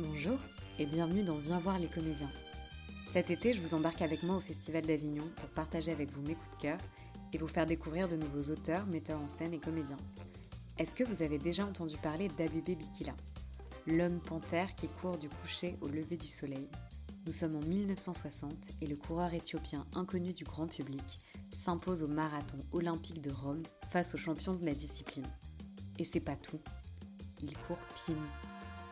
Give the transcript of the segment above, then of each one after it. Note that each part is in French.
Bonjour et bienvenue dans Viens voir les comédiens. Cet été, je vous embarque avec moi au Festival d'Avignon pour partager avec vous mes coups de cœur et vous faire découvrir de nouveaux auteurs, metteurs en scène et comédiens. Est-ce que vous avez déjà entendu parler d'Abébé Bikila? L'homme panthère qui court du coucher au lever du soleil. Nous sommes en 1960 et le coureur éthiopien inconnu du grand public s'impose au marathon olympique de Rome face aux champions de la discipline. Et c'est pas tout. Il court pieds nus.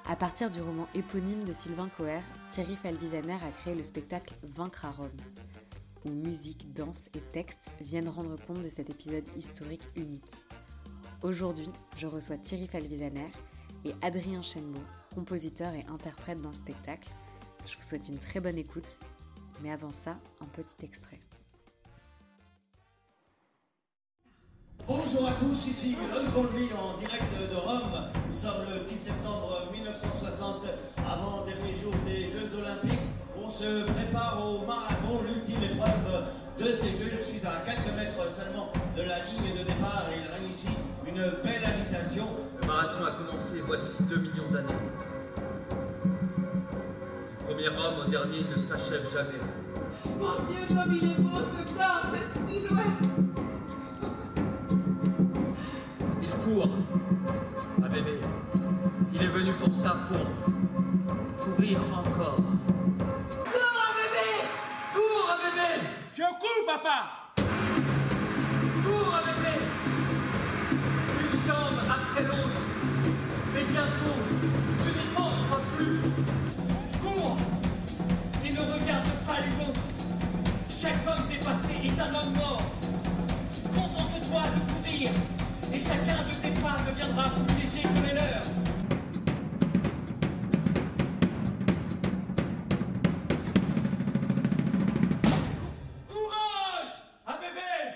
À partir du roman éponyme de Sylvain Coher, Thierry Falvisaner a créé le spectacle Vaincre à Rome, où musique, danse et texte viennent rendre compte de cet épisode historique unique. Aujourd'hui, je reçois Thierry Falvisaner et Adrien Chenbeau, compositeur et interprète dans le spectacle. Je vous souhaite une très bonne écoute, mais avant ça, un petit extrait. Bonjour à tous, ici Rolby en direct de Rome. Nous sommes le 10 septembre 1960, avant dernier jour des Jeux Olympiques. On se prépare au marathon, l'ultime épreuve de ces Jeux. Je suis à quelques mètres seulement de la ligne de départ et il règne ici une belle agitation. Le marathon a commencé voici 2 millions d'années. Du premier homme au dernier, il ne s'achève jamais. Mon Dieu, comme il est beau ce corps, cette silhouette court. Un bébé. Il est venu pour ça, pour courir encore. Cours, un bébé Cours, un bébé Je cours, papa Cours, un bébé Une jambe après l'autre. Mais bientôt, tu n'y penseras plus. Cours Et ne regarde pas les autres. Chaque homme dépassé est un homme mort. Contente-toi de courir. Chacun de tes pas deviendra plus léger que les leurs. Courage Un bébé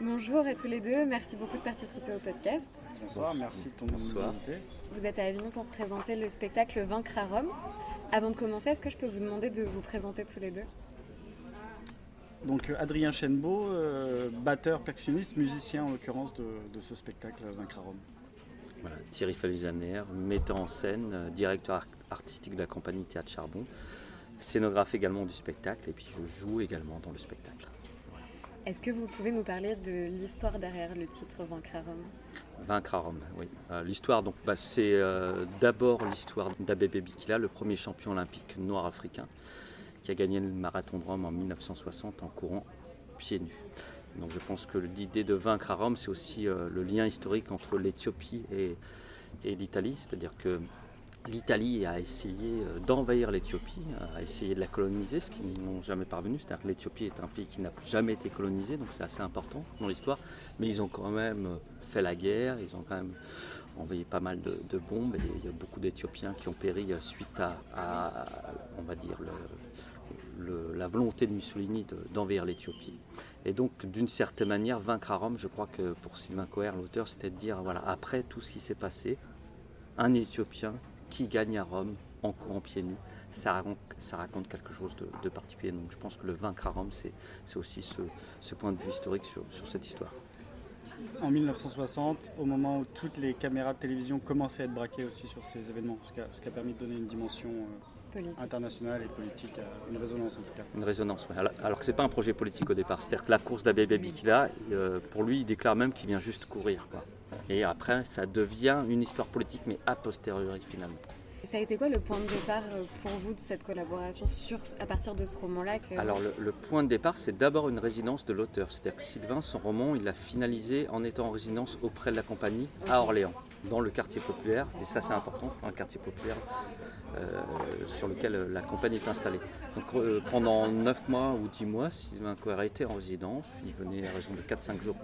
Bonjour à tous les deux, merci beaucoup de participer au podcast. Bonsoir, merci de ton nous inviter. Vous êtes à Avignon pour présenter le spectacle Vaincre à Rome. Avant de commencer, est-ce que je peux vous demander de vous présenter tous les deux? Donc euh, Adrien Chenbeau, euh, batteur, percussionniste, musicien en l'occurrence de, de ce spectacle Vaincre à Rome. Voilà, Thierry Falvisaner, metteur en scène, euh, directeur ar- artistique de la compagnie Théâtre Charbon, scénographe également du spectacle et puis je joue également dans le spectacle. Est-ce que vous pouvez nous parler de l'histoire derrière le titre Vaincre à Rome Vaincre à Rome, oui. Euh, l'histoire, donc, bah, c'est euh, d'abord l'histoire d'Abébé Bikila, le premier champion olympique noir africain, qui a gagné le marathon de Rome en 1960 en courant pieds nus. Donc je pense que l'idée de vaincre à Rome, c'est aussi euh, le lien historique entre l'Éthiopie et, l'Italie, c'est-à-dire que l'Italie a essayé euh, d'envahir l'Éthiopie, a essayé de la coloniser, ce qu'ils n'ont jamais parvenu. C'est-à-dire que l'Éthiopie est un pays qui n'a jamais été colonisé, donc c'est assez important dans l'histoire. Mais ils ont quand même euh, fait la guerre, ils ont quand même envoyé pas mal de, bombes il y a beaucoup d'Éthiopiens qui ont péri suite à, à, on va dire, le- la volonté de Mussolini de- d'envahir l'Éthiopie. Et donc, d'une certaine manière, vaincre à Rome, je crois que pour Sylvain Coher, l'auteur, c'était de dire, voilà, après tout ce qui s'est passé, un Éthiopien qui gagne à Rome en courant pieds nus, ça raconte, quelque chose de, de particulier. Donc je pense que le vaincre à Rome, c'est aussi ce, point de vue historique sur, sur cette histoire. En 1960, au moment où toutes les caméras de télévision commençaient à être braquées aussi sur ces événements, ce qui a, ce qui a permis de donner une dimension euh, Politique. internationale et politique, euh, une résonance en tout cas. Une résonance, ouais. alors, alors que c'est pas un projet politique au départ. C'est-à-dire que la course d'Abébé Bikila, euh, pour lui, il déclare même qu'il vient juste courir. quoi. Et après, ça devient une histoire politique, mais a posteriori finalement. Ça a été quoi le point de départ euh, pour vous de cette collaboration sur, à partir de ce roman-là que- Alors le, le point de départ, c'est d'abord une résidence de l'auteur. C'est-à-dire que Sylvain, son roman, il l'a finalisé en étant en résidence auprès de la compagnie à Orléans, dans le quartier populaire. Et ça, c'est important, un quartier populaire euh, sur lequel euh, la compagnie est installée. Euh, pendant 9 mois ou 10 mois, Sylvain Coher été en résidence. Il venait à raison de 4-5 jours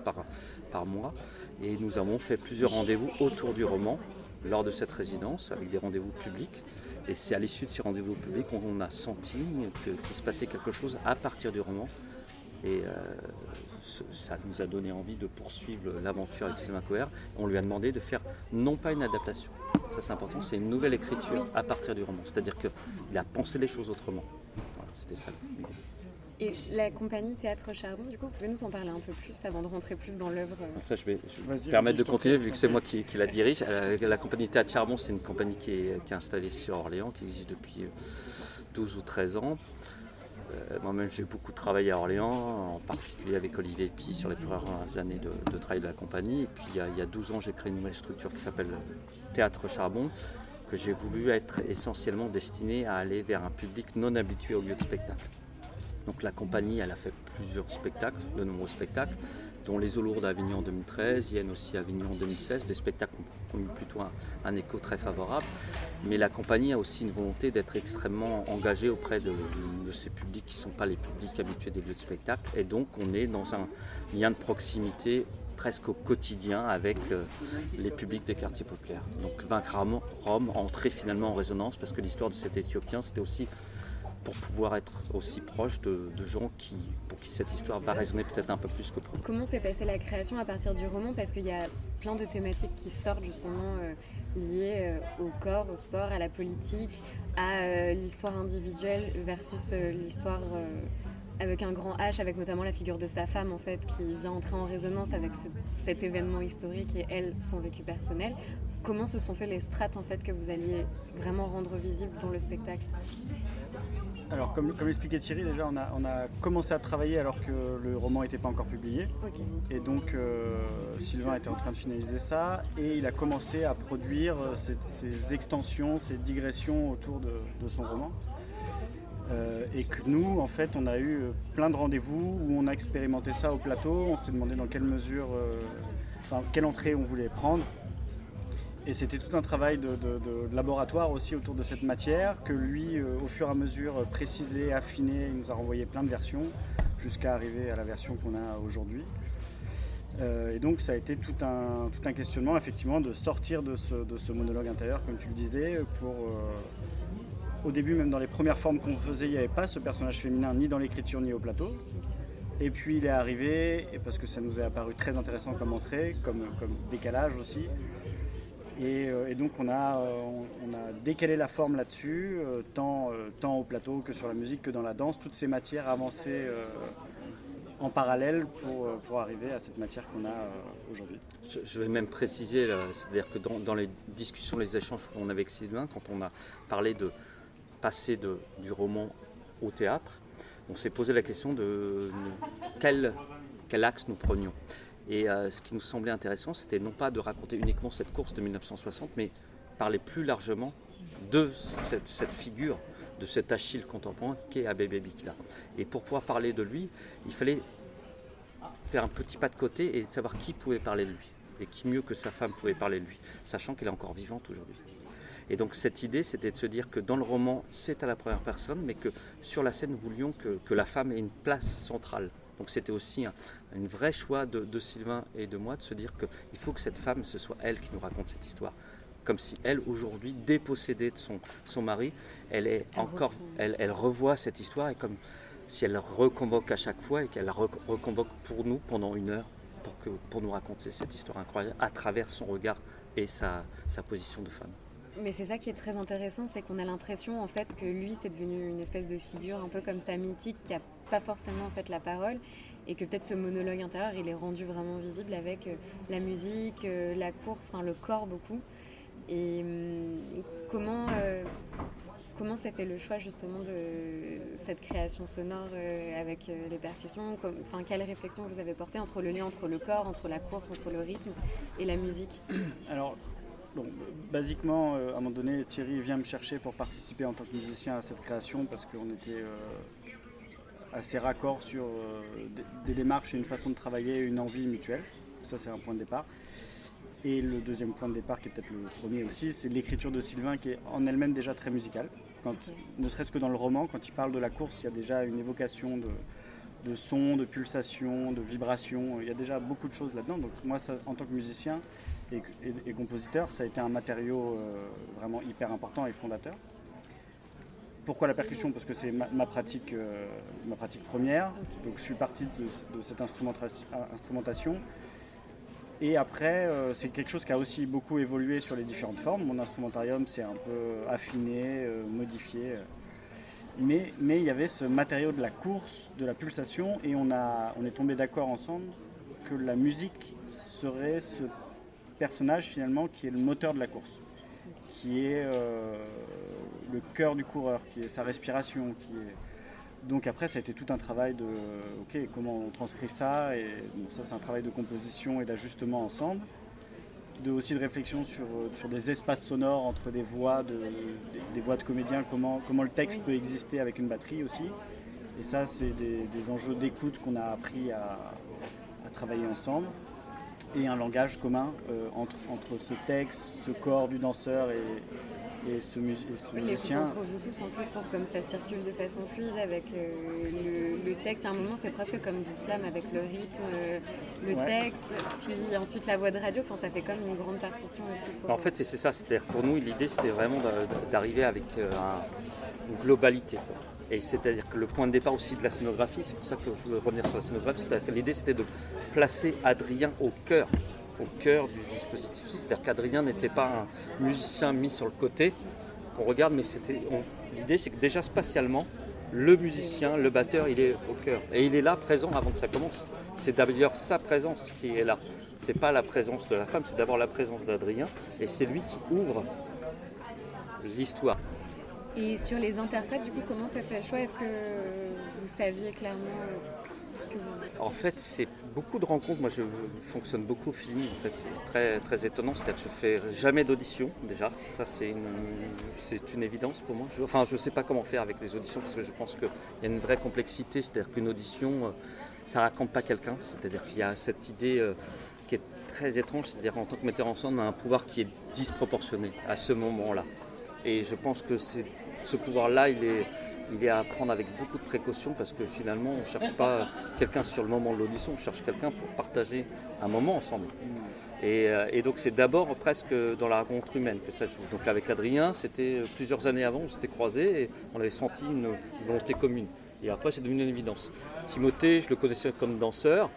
par, mois. Et nous avons fait plusieurs rendez-vous autour du roman lors de cette résidence, avec des rendez-vous publics. Et c'est à l'issue de ces rendez-vous publics qu'on a senti qu'il se passait quelque chose à partir du roman. Ça nous a donné envie de poursuivre l'aventure avec Sylvain Coher. On lui a demandé de faire non pas une adaptation, ça c'est important, c'est une nouvelle écriture à partir du roman. C'est-à-dire qu'il a pensé les choses autrement. Voilà, C'était ça l'idée. Et la compagnie Théâtre Charbon, du coup, vous pouvez nous en parler un peu plus avant de rentrer plus dans l'œuvre Ça, je vais, je vais Vas-y, me permettre vas-y, de continuer vu que c'est moi qui, qui la dirige. Euh, La, compagnie Théâtre Charbon, c'est une compagnie qui est, qui est installée sur Orléans, qui existe depuis euh, 12 ou 13 ans. Euh, Moi-même, j'ai beaucoup travaillé à Orléans, en particulier avec Olivier Pi sur les premières années de, travail de la compagnie. Et puis, il y a, il y a 12 ans, j'ai créé une nouvelle structure qui s'appelle Théâtre Charbon, que j'ai voulu être essentiellement destiné à aller vers un public non habitué au lieu de spectacle. Donc la compagnie, elle a fait plusieurs spectacles, de nombreux spectacles, dont Les Eaux Lourdes à Avignon en 2013, Yen aussi à Avignon en 2016, des spectacles qui ont eu plutôt un, écho très favorable. Mais la compagnie a aussi une volonté d'être extrêmement engagée auprès de, ces publics qui ne sont pas les publics habitués des lieux de spectacle. Et donc on est dans un lien de proximité presque au quotidien avec euh, les publics des quartiers populaires. Donc Vaincre Rome entrer finalement en résonance parce que l'histoire de cet Éthiopien, c'était aussi pour pouvoir être aussi proche de, gens pour qui cette histoire va résonner peut-être un peu plus que pour. Comment s'est passée la création à partir du roman? Parce qu'il y a plein de thématiques qui sortent justement euh, liées euh, au corps, au sport, à la politique, à euh, l'histoire individuelle versus l'histoire avec un grand H, avec notamment la figure de sa femme en fait, qui vient entrer en résonance avec ce- cet événement historique et elle, son vécu personnel. Comment se sont fait les strates en fait que vous alliez vraiment rendre visibles dans le spectacle? Alors, comme, comme expliquait Thierry, déjà, on a, on a commencé à travailler alors que le roman n'était pas encore publié. Et donc, euh, Sylvain était en train de finaliser ça et il a commencé à produire euh, ces, ces extensions, ces digressions autour de, de son roman. Euh, et que nous, en fait, on a eu euh, plein de rendez-vous où on a expérimenté ça au plateau. On s'est demandé dans quelle mesure, euh, enfin, quelle entrée on voulait prendre. Et c'était tout un travail de, laboratoire aussi autour de cette matière que lui, euh, au fur et à mesure, euh, précisé, affiné. Il nous a renvoyé plein de versions jusqu'à arriver à la version qu'on a aujourd'hui. Euh, et donc ça a été tout un, tout un questionnement effectivement de sortir de ce, de ce monologue intérieur comme tu le disais pour euh, au début même dans les premières formes qu'on faisait il n'y avait pas ce personnage féminin ni dans l'écriture ni au plateau et puis il est arrivé parce que ça nous est apparu très intéressant comme entrée comme, comme décalage aussi et, euh, et donc on a, euh, on, a décalé la forme là-dessus euh, tant, au plateau que sur la musique que dans la danse toutes ces matières avancées en parallèle pour, arriver à cette matière qu'on a aujourd'hui. Je, vais même préciser, c'est-à-dire que dans, les discussions, les échanges qu'on avait avec Sylvain, quand on a parlé de passer du roman au théâtre, on s'est posé la question de quel, quel axe nous prenions. Et euh, ce qui nous semblait intéressant, c'était non pas de raconter uniquement cette course de 1960, mais parler plus largement de cette, figure, de cet Achille contemporain qu'est Abebe Bikila. Et pour pouvoir parler de lui, il fallait faire un petit pas de côté et savoir qui pouvait parler de lui. Et qui mieux que sa femme pouvait parler de lui, sachant qu'elle est encore vivante aujourd'hui. Et donc cette idée, c'était de se dire que dans le roman, c'est à la première personne, mais que sur la scène, nous voulions que la femme ait une place centrale. Donc c'était aussi un, un vrai choix de, de Sylvain et de moi de se dire qu'il faut que cette femme, ce soit elle qui nous raconte cette histoire. Comme si elle, aujourd'hui, dépossédée de son, son mari, elle est Elle encore, reprend. elle, elle revoit cette histoire et comme si elle la reconvoque à chaque fois et qu'elle la re- reconvoque pour nous pendant une heure pour, que, pour nous raconter cette histoire incroyable à travers son regard et sa, sa position de femme. Mais c'est ça qui est très intéressant, c'est qu'on a l'impression en fait que lui c'est devenu une espèce de figure un peu comme ça mythique qui a pas forcément en fait la parole et que peut-être ce monologue intérieur il est rendu vraiment visible avec euh, la musique, euh, la course, enfin le corps beaucoup. Et hum, comment euh, comment s'est fait le choix justement de cette création sonore avec les percussions? Enfin quelle réflexion vous avez portée entre le lien entre le corps, entre la course, entre le rythme et la musique? Alors, bon, basiquement, à un moment donné, Thierry vient me chercher pour participer en tant que musicien à cette création parce qu'on était assez raccord sur euh, des, démarches et une façon de travailler, une envie mutuelle. Ça, c'est un point de départ. Et le deuxième point de départ, qui est peut-être le premier aussi, c'est l'écriture de Sylvain qui est en elle-même déjà très musicale. Quand, Ne serait-ce que dans le roman, quand il parle de la course, il y a déjà une évocation de, de son, de pulsation, de vibration. Il y a déjà beaucoup de choses là-dedans. Donc moi, ça, en tant que musicien et, et- et compositeur, ça a été un matériau euh, vraiment hyper important et fondateur. Pourquoi la percussion? Parce que c'est ma, ma pratique, euh, ma pratique première. Donc je suis parti de, de cette instrumenta- instrumentation. Et après, euh, c'est quelque chose qui a aussi beaucoup évolué sur les différentes formes. Mon instrumentarium s'est un peu affiné, euh, modifié. Mais, mais il y avait ce matériau de la course, de la pulsation, et on, a, on est tombé d'accord ensemble que la musique serait ce personnage finalement qui est le moteur de la course, qui est euh, le cœur du coureur, qui est sa respiration, qui est... Donc après, ça a été tout un travail de, ok, comment on transcrit ça, et bon, ça c'est un travail de composition et d'ajustement ensemble, de, aussi de réflexion sur, sur des espaces sonores entre des voix de, des, des voix de comédiens, comment, comment le texte peut exister avec une batterie aussi. Et ça, c'est des, des enjeux d'écoute qu'on a appris à, à travailler ensemble et un langage commun euh, entre, entre ce texte, ce corps du danseur et, et ce, mus- et ce Oui, musicien. entre vous tous en plus pour comme ça circule de façon fluide avec euh, le, le texte. A un moment, c'est presque comme du slam avec le rythme, euh, le Ouais. texte, puis ensuite la voix de radio. Enfin, ça fait comme une grande partition aussi. Pour En fait, c'est ça. C'est-à-dire pour nous, l'idée, c'était vraiment d'a- d'arriver avec euh, un- une globalité. quoi. Et c'est-à-dire que le point de départ aussi de la scénographie, c'est pour ça que je veux revenir sur la scénographie, c'est-à-dire que l'idée, c'était de placer Adrien au cœur, au cœur du dispositif. C'est-à-dire qu'Adrien n'était pas un musicien mis sur le côté qu'on regarde, mais c'était l'idée, c'est que déjà spatialement, le musicien, le batteur, il est au cœur. Et il est là, présent, avant que ça commence. C'est d'ailleurs sa présence qui est là. C'est pas la présence de la femme, c'est d'abord la présence d'Adrien. Et c'est lui qui ouvre l'histoire. Et sur les interprètes, du coup, comment ça fait le choix? Est-ce que vous saviez clairement euh, ce que vous... En fait, c'est beaucoup de rencontres. Moi, je fonctionne beaucoup au feeling. En fait, c'est très, très étonnant. C'est-à-dire que je fais jamais d'audition déjà. Ça, c'est une, c'est une évidence pour moi. Enfin, je ne sais pas comment faire avec les auditions parce que je pense qu'il y a une vraie complexité. C'est-à-dire qu'une audition, euh, ça raconte pas quelqu'un. C'est-à-dire qu'il y a cette idée euh, qui est très étrange. C'est-à-dire en tant que metteur en scène, on a un pouvoir qui est disproportionné à ce moment-là. Et je pense que c'est- ce pouvoir-là, il est, il est à prendre avec beaucoup de précaution parce que finalement, on ne cherche pas quelqu'un sur le moment de l'audition, on cherche quelqu'un pour partager un moment ensemble. Et, euh, et donc, c'est d'abord presque dans la rencontre humaine que ça joue. Donc, avec Adrien, c'était plusieurs années avant, on s'était croisés et on avait senti une volonté commune. Et après, c'est devenu une évidence. Timothée, je le connaissais comme danseur.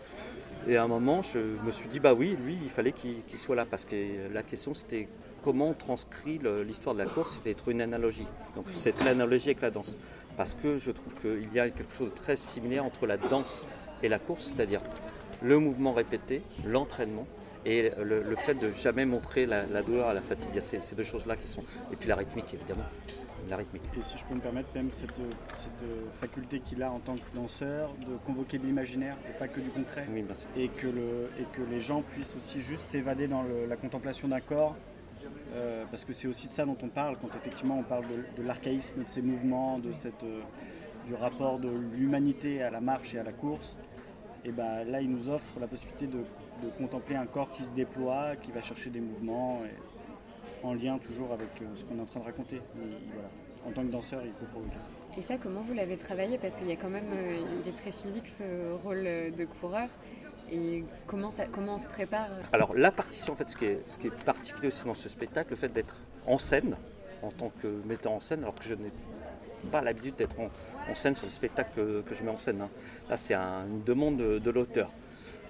Et à un moment, je me suis dit, bah oui, lui, il fallait qu'il qu'il soit là. Parce que la question, c'était comment on transcrit l'histoire de la course et trouver une analogie. Donc, c'est l'analogie avec la danse. Parce que je trouve qu'il y a quelque chose de très similaire entre la danse et la course, c'est-à-dire le mouvement répété, l'entraînement et le, le fait de jamais montrer la, la douleur à la fatigue. Il y a ces, ces deux choses-là qui sont. Et puis la rythmique, évidemment. La rythmique. Et si je peux me permettre, même cette, cette faculté qu'il a en tant que danseur de convoquer de l'imaginaire et pas que du concret. Oui, bien sûr. et que, le, et que les gens puissent aussi juste s'évader dans le- la contemplation d'un corps, euh, parce que c'est aussi de ça dont on parle quand effectivement on parle de, l'archaïsme de ces mouvements, de cette, euh, du rapport de l'humanité à la marche et à la course. Et ben là, il nous offre la possibilité de, de contempler un corps qui se déploie, qui va chercher des mouvements, en lien toujours avec euh, ce qu'on est en train de raconter. En tant que danseur, il peut provoquer ça. Et ça, comment vous l'avez travaillé? Parce qu'il y a quand même, il est très physique ce rôle de coureur. Et comment, on se prépare Alors la partition, en fait, ce qui, est, particulier aussi dans ce spectacle, le fait d'être en scène, en tant que metteur en scène, alors que je n'ai pas l'habitude d'être en, scène sur les spectacles que, je mets en scène. hein. Là, c'est un- une demande de, de l'auteur.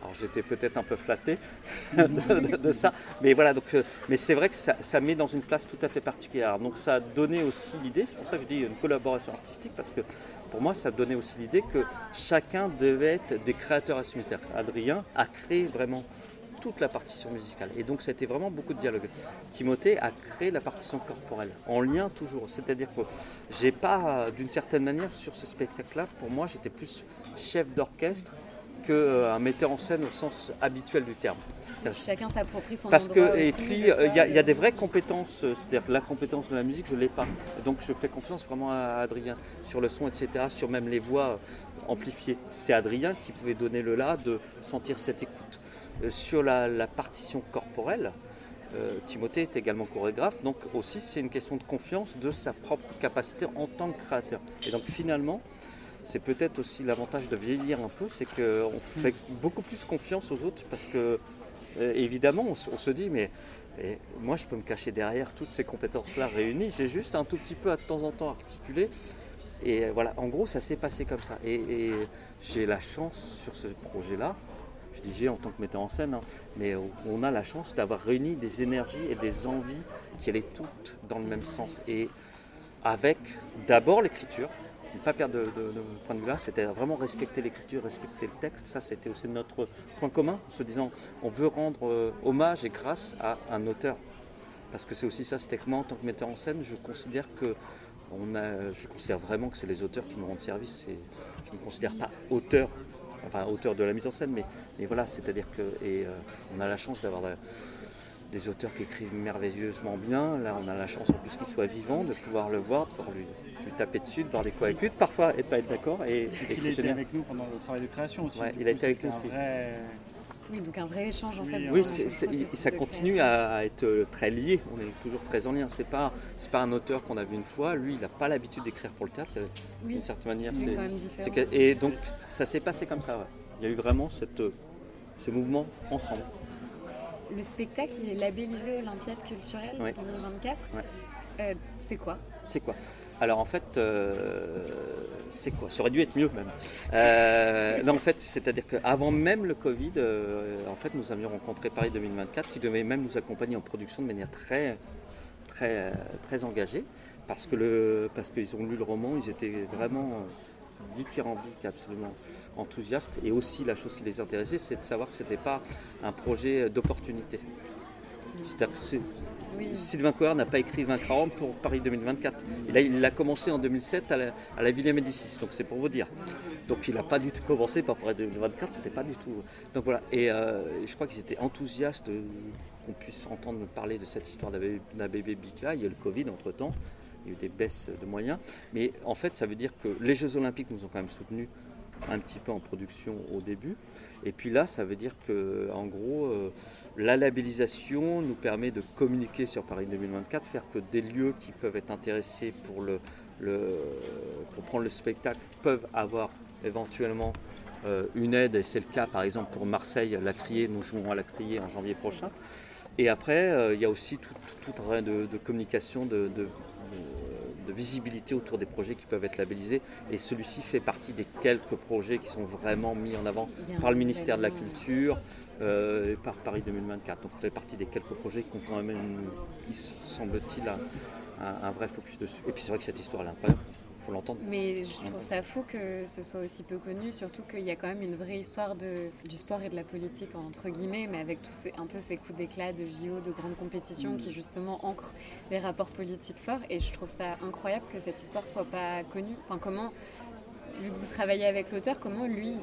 Alors j'étais peut-être un peu flatté de, ça, mais voilà. Donc, euh, mais c'est vrai que ça, met dans une place tout à fait particulière. Donc ça a donné aussi l'idée. C'est pour ça que je dis une collaboration artistique parce que pour moi, ça donnait aussi l'idée que chacun devait être des créateurs assumés. C'est-à-dire qu'Adrien a créé vraiment toute la partition musicale. Et donc, été vraiment beaucoup de dialogue. Timothée a créé la partition corporelle, en lien toujours. C'est-à-dire que j'ai pas, d'une certaine manière, sur ce spectacle-là, pour moi, j'étais plus chef d'orchestre qu'un metteur en scène au sens habituel du terme. Chacun s'approprie son parce que, et aussi, puis, euh, il y, a- y a des vraies compétences, euh, c'est-à-dire la compétence de la musique, je ne l'ai pas. Donc, je fais confiance vraiment à Adrien sur le son, etc., sur même les voix euh, amplifiées. C'est Adrien qui pouvait donner le là de sentir cette écoute. Euh, sur la, la partition corporelle, euh, Timothée est également chorégraphe, donc aussi c'est une question de confiance de sa propre capacité en tant que créateur. Et donc finalement, c'est peut-être aussi l'avantage de vieillir un peu, c'est qu'on fait beaucoup plus confiance aux autres parce que euh, évidemment, on, se- on se dit, mais et moi, je peux me cacher derrière toutes ces compétences-là réunies. J'ai juste un tout petit peu à de temps en temps articulé. Et euh, voilà, en gros, ça s'est passé comme ça. Et, et j'ai la chance sur ce projet-là, je dis j'ai en tant que metteur en scène, hein, mais on a la chance d'avoir réuni des énergies et des envies qui allaient toutes dans le même sens. Et avec d'abord l'écriture, ne pas perdre de, de- de point de vue là, c'était vraiment respecter l'écriture, respecter le texte. Ça, c'était aussi notre point commun, en se disant on veut rendre euh, hommage et grâce à un auteur. Parce que c'est aussi ça, c'est que moi, en tant que metteur en scène, je considère que on a, je considère vraiment que c'est les auteurs qui nous rendent service. Je ne me considère pas auteur, enfin auteur de la mise en scène, mais, mais voilà, c'est-à-dire que et, euh, on a la chance d'avoir de- des auteurs qui écrivent merveilleusement bien. Là, on a la chance en plus qu'il soit vivant, de pouvoir le voir, pouvoir lui, lui taper dessus, de voir des coups avec lui, de parfois et pas être d'accord. Et, et Il a été génial. avec nous pendant le travail de création aussi. Ouais, il a été avec nous aussi. vrai- Oui, donc un vrai échange en Oui, fait. oui, Oui, ça continue à, être euh, très lié. On est toujours très en lien. C'est pas, c'est pas un auteur qu'on a vu une fois. Lui, il n'a pas l'habitude d'écrire pour le théâtre. Oui, D'une certaine manière, c'est et donc, ça s'est passé comme ça. ouais. Il y a eu vraiment cette, euh, ce mouvement ensemble. Le spectacle, il est labellisé Olympiade culturelle Ouais. 2024. Ouais. Euh, c'est quoi? C'est quoi? Alors en fait, euh, c'est quoi? Ça aurait dû être mieux même. Euh, non, en fait, c'est-à-dire qu'avant même le Covid, euh, en fait, nous avions rencontré Paris 2024 qui devait même nous accompagner en production de manière très, très, engagée parce que qu'ils ont lu le roman, ils étaient vraiment dithyrambiques, absolument enthousiastes. Et aussi, la chose qui les intéressait, c'est de savoir que c'était pas un projet d'opportunité. C'est-à-dire Sylvain Coher n'a pas écrit Vaincre à pour Paris 2024. Il l'a commencé en 2007 à la, à la Villa Médicis, donc c'est pour vous dire. Donc il n'a pas du tout commencé par Paris 2024, c'était pas du tout. Donc voilà, et euh, je crois qu'ils étaient enthousiastes de- qu'on puisse entendre parler de cette histoire d'un bébé- bébé Bicla. Il y a eu le Covid entre temps, il y a eu des baisses de moyens. Mais en fait, ça veut dire que les Jeux Olympiques nous ont quand même soutenus un petit peu en production au début. Et puis là, ça veut dire que, en gros, euh, la labellisation nous permet de communiquer sur Paris 2024, faire que des lieux qui peuvent être intéressés pour, prendre le spectacle peuvent avoir éventuellement euh, une aide. Et c'est le cas, par exemple, pour Marseille, la Criée. Nous jouons à la Criée en janvier prochain. Et après, euh, il y a aussi tout, un de, de communication, de visibilité autour des projets qui peuvent être labellisés. Et celui-ci fait partie des quelques projets qui sont vraiment mis en avant par le ministère de la. Culture euh, et par Paris 2024. Donc on fait partie des quelques projets qui ont quand même, une- il semble-t-il, un, un- un vrai focus dessus. Et puis c'est vrai que cette histoire elle est incroyable, faut l'entendre. Mais je trouve ça fou que ce soit aussi peu connu, surtout qu'il y a quand même une vraie histoire de, du sport et de la politique, entre guillemets, mais avec tous ces, un peu ces coups d'éclat de JO, de grandes compétitions Mm. qui justement ancrent des rapports politiques forts. Et je trouve ça incroyable que cette histoire soit pas connue. Enfin, comment, vu que vous travaillez avec l'auteur, comment lui,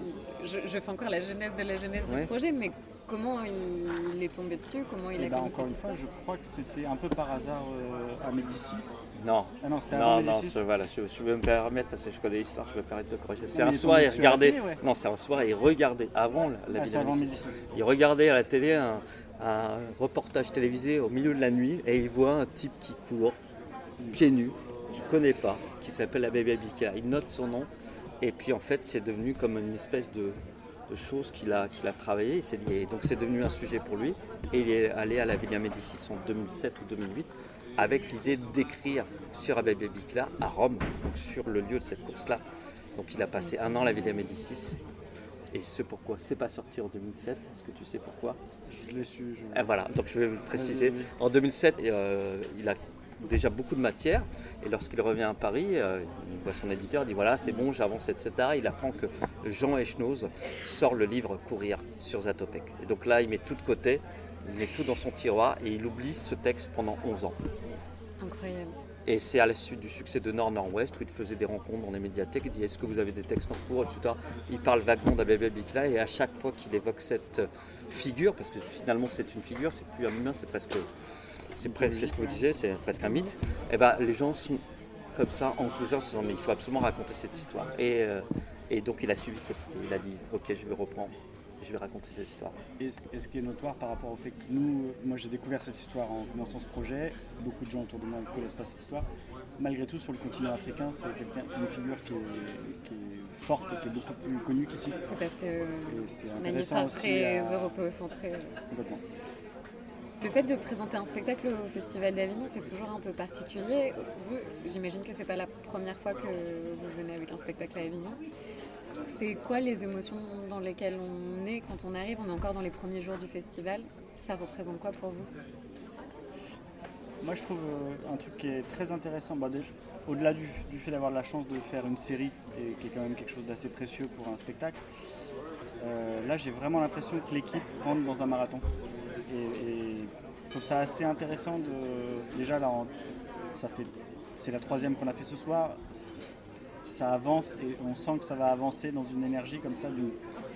je, je fais encore la genèse de la Ouais. du projet, mais comment il, est tombé dessus, comment il Et a bah, encore une fois, je crois que c'était un peu par hasard euh, à Médicis. Non, Ah non, c'était avant non, non, Médicis. je, voilà, je, je vais me permettre, parce que je connais l'histoire, je vais me permettre de corriger. C'est un soir, il regardait, télé, ouais. non, c'est un soir, il regardait, avant la, la Ah, avant Médicis. Médicis. Il regardait à la télé un, un reportage télévisé au milieu de la nuit et il voit un type qui court, pieds nus, qu'il ne connaît pas, qui s'appelle la Baby Abika. Il note son nom et puis en fait c'est devenu comme une espèce de, de chose qu'il a, qu'il a travaillé. Il s'est dit, et donc c'est devenu un sujet pour lui et il est allé à la Villa Médicis en 2007 ou 2008 avec l'idée d'écrire sur Abebe Bicla à Rome, donc sur le lieu de cette course-là. Donc il a passé un an à la Villa Médicis. Et ce pourquoi c'est pas sorti en 2007, est-ce que tu sais pourquoi? Je l'ai su. je- et voilà, donc je vais vous le préciser. En 2007, euh, il a déjà beaucoup de matière. Et lorsqu'il revient à Paris, euh, il voit son éditeur, il dit voilà, c'est bon, j'avance, etc. Il apprend que Jean Echnoz sort le livre Courir sur Zatopek. Et donc là, il met tout de côté, il met tout dans son tiroir et il oublie ce texte pendant 11 ans. Incroyable. Et c'est à la suite du succès de Nord Nord-Ouest où il faisait des rencontres dans les médiathèques. Il dit Est-ce que vous avez des textes en cours etc. Il parle vaguement d'Abebe Bikla et à chaque fois qu'il évoque cette figure, parce que finalement c'est une figure, c'est plus un humain, c'est presque. C'est presque ce que vous disiez, c'est presque un mythe. Et ben les gens sont comme ça enthousiastes en se disant Mais il faut absolument raconter cette histoire. Et, euh, et donc il a suivi cette idée. Il a dit Ok, je vais reprendre, je vais raconter cette histoire. Et ce, et ce qui est notoire par rapport au fait que nous, euh, moi j'ai découvert cette histoire en commençant ce projet, beaucoup de gens autour de moi ne connaissent pas cette histoire. Malgré tout, sur le continent africain, c'est une figure qui est, qui est forte et qui est beaucoup plus connue qu'ici. C'est parce que c'est une intéressant histoire aussi très à- européocentrée. complètement. Le fait de présenter un spectacle au Festival d'Avignon, c'est toujours un peu particulier. J'imagine que c'est pas la première fois que vous venez avec un spectacle à Avignon. C'est quoi les émotions dans lesquelles on est quand on arrive? On est encore dans les premiers jours du festival. Ça représente quoi pour vous? Moi je trouve euh, un truc qui est très intéressant. Bah, au-delà du, fait d'avoir la chance de faire une série, et qui est quand même quelque chose d'assez précieux pour un spectacle, euh, là j'ai vraiment l'impression que l'équipe rentre dans un marathon. Trouve ça assez intéressant de. Déjà là, en- ça fait. C'est la troisième qu'on a fait ce soir. Ça avance et on sent que ça va avancer dans une énergie comme ça d'une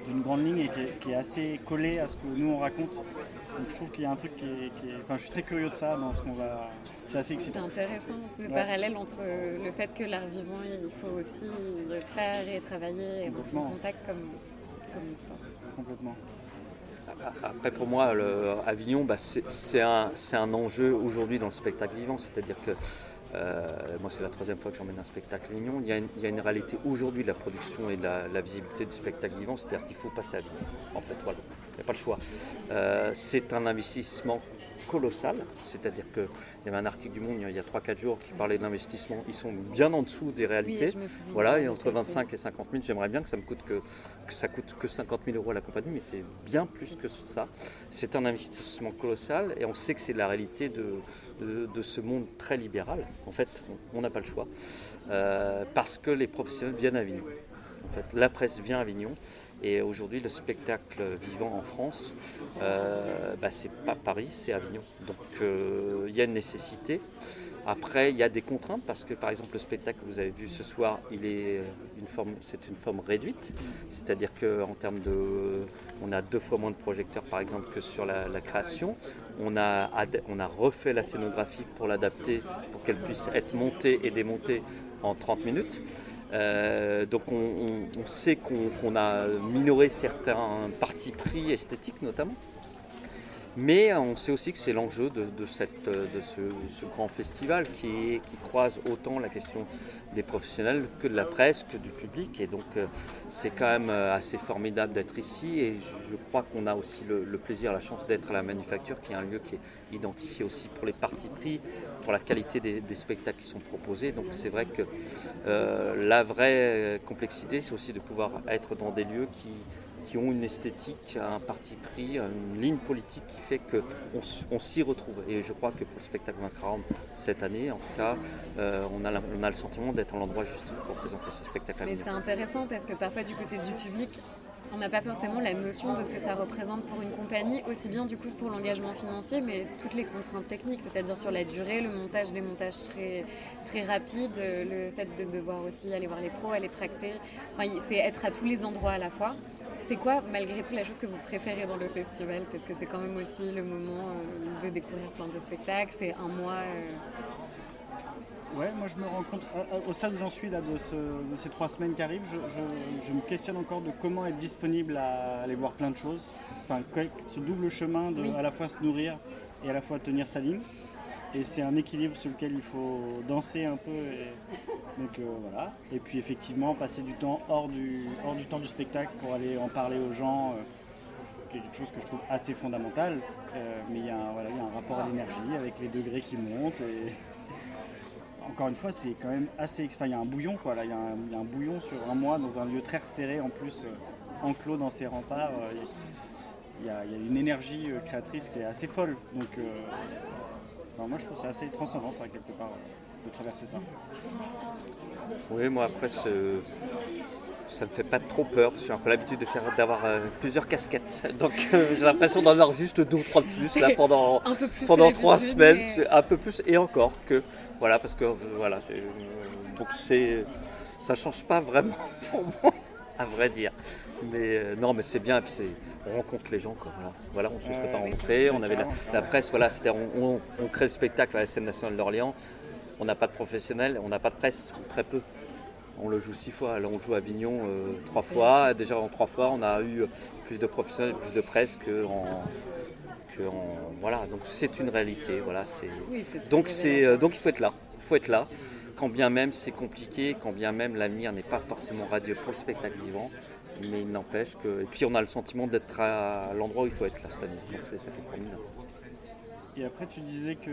d'une grande ligne et qui est, qui est assez collée à ce que nous on raconte. Donc je trouve qu'il y a un truc qui est, qui est- Enfin, je suis très curieux de ça dans ce qu'on va. C'est assez C'est excitant. intéressant, ce Ouais. parallèle entre le fait que l'art vivant, il faut aussi le faire et travailler et de contact comme, comme sport. Complètement. Après, pour moi, le- Avignon, bah, c'est un, un enjeu aujourd'hui dans le spectacle vivant. C'est-à-dire que euh, moi, c'est la troisième fois que j'emmène un spectacle à Avignon. Il y a une, réalité aujourd'hui de la production et de la, la visibilité du spectacle vivant. C'est-à-dire qu'il faut passer à Avignon. En fait, voilà. Il n'y a pas le choix. Euh, c'est un investissement colossal. C'est-à-dire qu'il y avait un article du Monde il y a 3-4 jours qui parlait de l'investissement. Ils sont bien en dessous des réalités. Voilà, et entre 25 et 50 000, j'aimerais bien que ça me coûte que, que ça coûte que 50 000 euros à la compagnie, mais c'est bien plus que ça. C'est un investissement colossal et on sait que c'est la réalité de, de, de ce monde très libéral. En fait, on- on n'a pas le choix euh, parce que les professionnels viennent à Avignon. En fait, la presse vient à Avignon. Et aujourd'hui, le spectacle vivant en France, euh, bah, c'est pas Paris, c'est Avignon. Donc euh, il y a une nécessité. Après, il y a des contraintes parce que, par exemple, le spectacle que vous avez vu ce soir, est une forme, c'est une forme réduite. C'est-à-dire qu'en termes de, on a deux fois moins de projecteurs, par exemple, que sur la, création. On a, ad- on a refait la scénographie pour l'adapter, pour qu'elle puisse être montée et démontée en 30 minutes. Euh, donc on, sait qu'on qu'on a minoré certains partis pris esthétiques notamment. Mais on sait aussi que c'est l'enjeu de, cette- de ce, grand festival qui, croise autant la question des professionnels que de la presse, que du public. Et donc euh, c'est quand même euh, assez formidable d'être ici. Et je crois qu'on a aussi le, plaisir, la chance d'être à la Manufacture, qui est un lieu qui est identifié aussi pour les partis pris, pour la qualité des, spectacles qui sont proposés. Donc c'est vrai que euh, la vraie complexité, c'est aussi de pouvoir être dans des lieux qui, qui ont une esthétique, un parti pris, une ligne politique qui fait qu'on on s'y retrouve. Et je crois que pour le spectacle Macron cette année, en tout cas, euh, on, a, la- on a le sentiment d'être à l'endroit juste pour présenter ce spectacle à Mais c'est intéressant parce que parfois du côté du public, on n'a pas forcément la notion de ce que ça représente pour une compagnie, aussi bien du coup pour l'engagement financier, mais toutes les contraintes techniques, c'est-à-dire sur la durée, le montage, des montages très, très rapides, le fait de devoir aussi aller voir les pros, aller tracter, enfin, c'est être à tous les endroits à la fois. C'est quoi, malgré tout, la chose que vous préférez dans le festival? Parce que c'est quand même aussi le moment euh, de découvrir plein de spectacles, c'est un mois. euh, Ouais, moi je me rends compte, à- au stade où j'en suis là de, ce- de ces trois semaines qui arrivent, je, je- je me questionne encore de comment être disponible à aller voir plein de choses. Enfin, ce double chemin de Oui. à la fois se nourrir et à la fois tenir sa ligne. Et c'est un équilibre sur lequel il faut danser un peu. et- donc euh, voilà. Et puis effectivement, passer du temps hors du, hors du temps du spectacle pour aller en parler aux gens. euh, qui est quelque chose que je trouve assez fondamental. Euh, mais il y, a un, voilà, il y a un rapport à l'énergie avec les degrés qui montent. Encore une fois, c'est quand même assez. Enfin, il y a un bouillon, quoi. Il y, a un- bouillon sur un mois dans un lieu très resserré, en plus, euh, enclos dans ses remparts. il y, a, y a une énergie créatrice qui est assez folle. Donc, enfin, moi, je trouve ça assez transcendant, ça, quelque part, euh, de traverser ça. Oui, moi après, ce- ça me fait pas trop peur, parce que j'ai un peu l'habitude de faire d'avoir euh, plusieurs casquettes. Donc euh, j'ai l'impression d'en avoir juste deux ou trois de plus là pendant, plus pendant trois plus semaines, mais- un peu plus et encore que voilà parce que euh, voilà donc c'est ça change pas vraiment pour moi à vrai dire mais euh, non mais c'est bien et puis c'est on rencontre les gens quoi voilà voilà on se serait pas rencontrés on avait la, presse voilà c'était on, on- on crée le spectacle à la scène nationale d'Orléans on n'a pas de professionnels on n'a pas de presse ou très peu on le joue six fois, là on le joue à Avignon euh, trois fois. Déjà en trois fois, on a eu plus de professionnels, plus de presse que en, que en- voilà. Donc c'est une réalité, voilà. C'est Oui, donc c'est euh, donc il faut être là, il faut être là. Quand bien même c'est compliqué, quand bien même l'avenir n'est pas forcément radieux pour le spectacle vivant, mais il n'empêche que et puis on a le sentiment d'être à l'endroit où il faut être là cette année. Donc c'est ça qui est formidable. Et après, tu disais que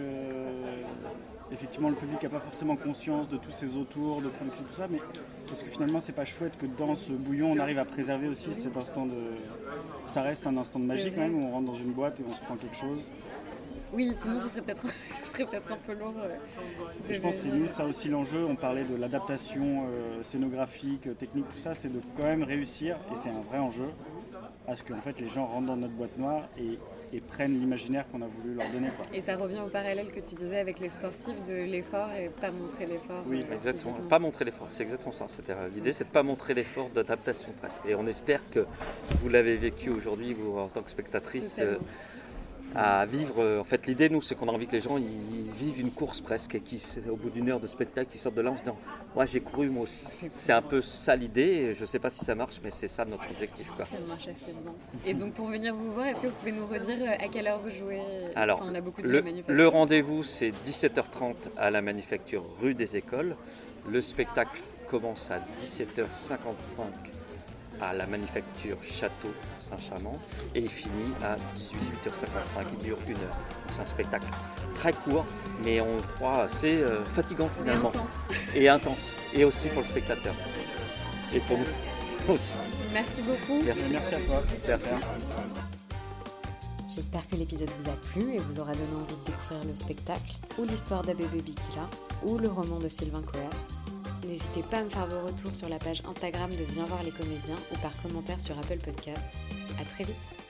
effectivement le public n'a pas forcément conscience de tous ces autours, de production, tout ça, mais est-ce que finalement c'est pas chouette que dans ce bouillon on arrive à préserver aussi cet instant de. Ça reste un instant de C'est magie quand vrai. même, où on rentre dans une boîte et on se prend quelque chose? Oui, sinon ce serait peut-être peut un peu lourd. Euh, je pense que c'est nous ça aussi l'enjeu. On parlait de l'adaptation euh, scénographique, technique, tout ça. C'est de quand même réussir, et c'est un vrai enjeu, à ce que en fait, les gens rentrent dans notre boîte noire et et prennent l'imaginaire qu'on a voulu leur donner. Et ça revient au parallèle que tu disais avec les sportifs de l'effort et pas montrer l'effort. Oui, euh, exactement. Pas montrer l'effort, c'est exactement ça. L'idée, c'est de pas montrer l'effort d'adaptation presque. Et on espère que vous l'avez vécu aujourd'hui, vous en tant que spectatrice à vivre. Euh, en fait, l'idée, nous, c'est qu'on a envie que les gens ils vivent une course presque et qui, au bout d'une heure de spectacle, ils sortent de là en se disant Moi, j'ai couru moi aussi. C'est un peu ça l'idée. Je ne sais pas si ça marche, mais c'est ça notre objectif. Quoi. Ça marche assez bien. Et donc, pour venir vous voir, est-ce que vous pouvez nous redire euh, à quelle heure vous jouez? Alors, on a beaucoup le, le rendez-vous, c'est 17h30 à la manufacture rue des Écoles. Le spectacle commence à 17h55 à la manufacture Château Saint-Chamond et il finit à 18h55. Il dure une heure. C'est un spectacle très court, mais on croit assez euh, fatigant finalement. Et intense. Et intense. Et aussi pour le spectateur. Et pour nous aussi. Merci beaucoup. Merci, à toi. J'espère que l'épisode vous a plu et vous aura donné envie de découvrir le spectacle ou l'histoire d'Abébé Bikila ou le roman de Sylvain Coher. N'hésitez pas à me faire vos retours sur la page Instagram de Viens voir les comédiens ou par commentaire sur Apple Podcast. À très vite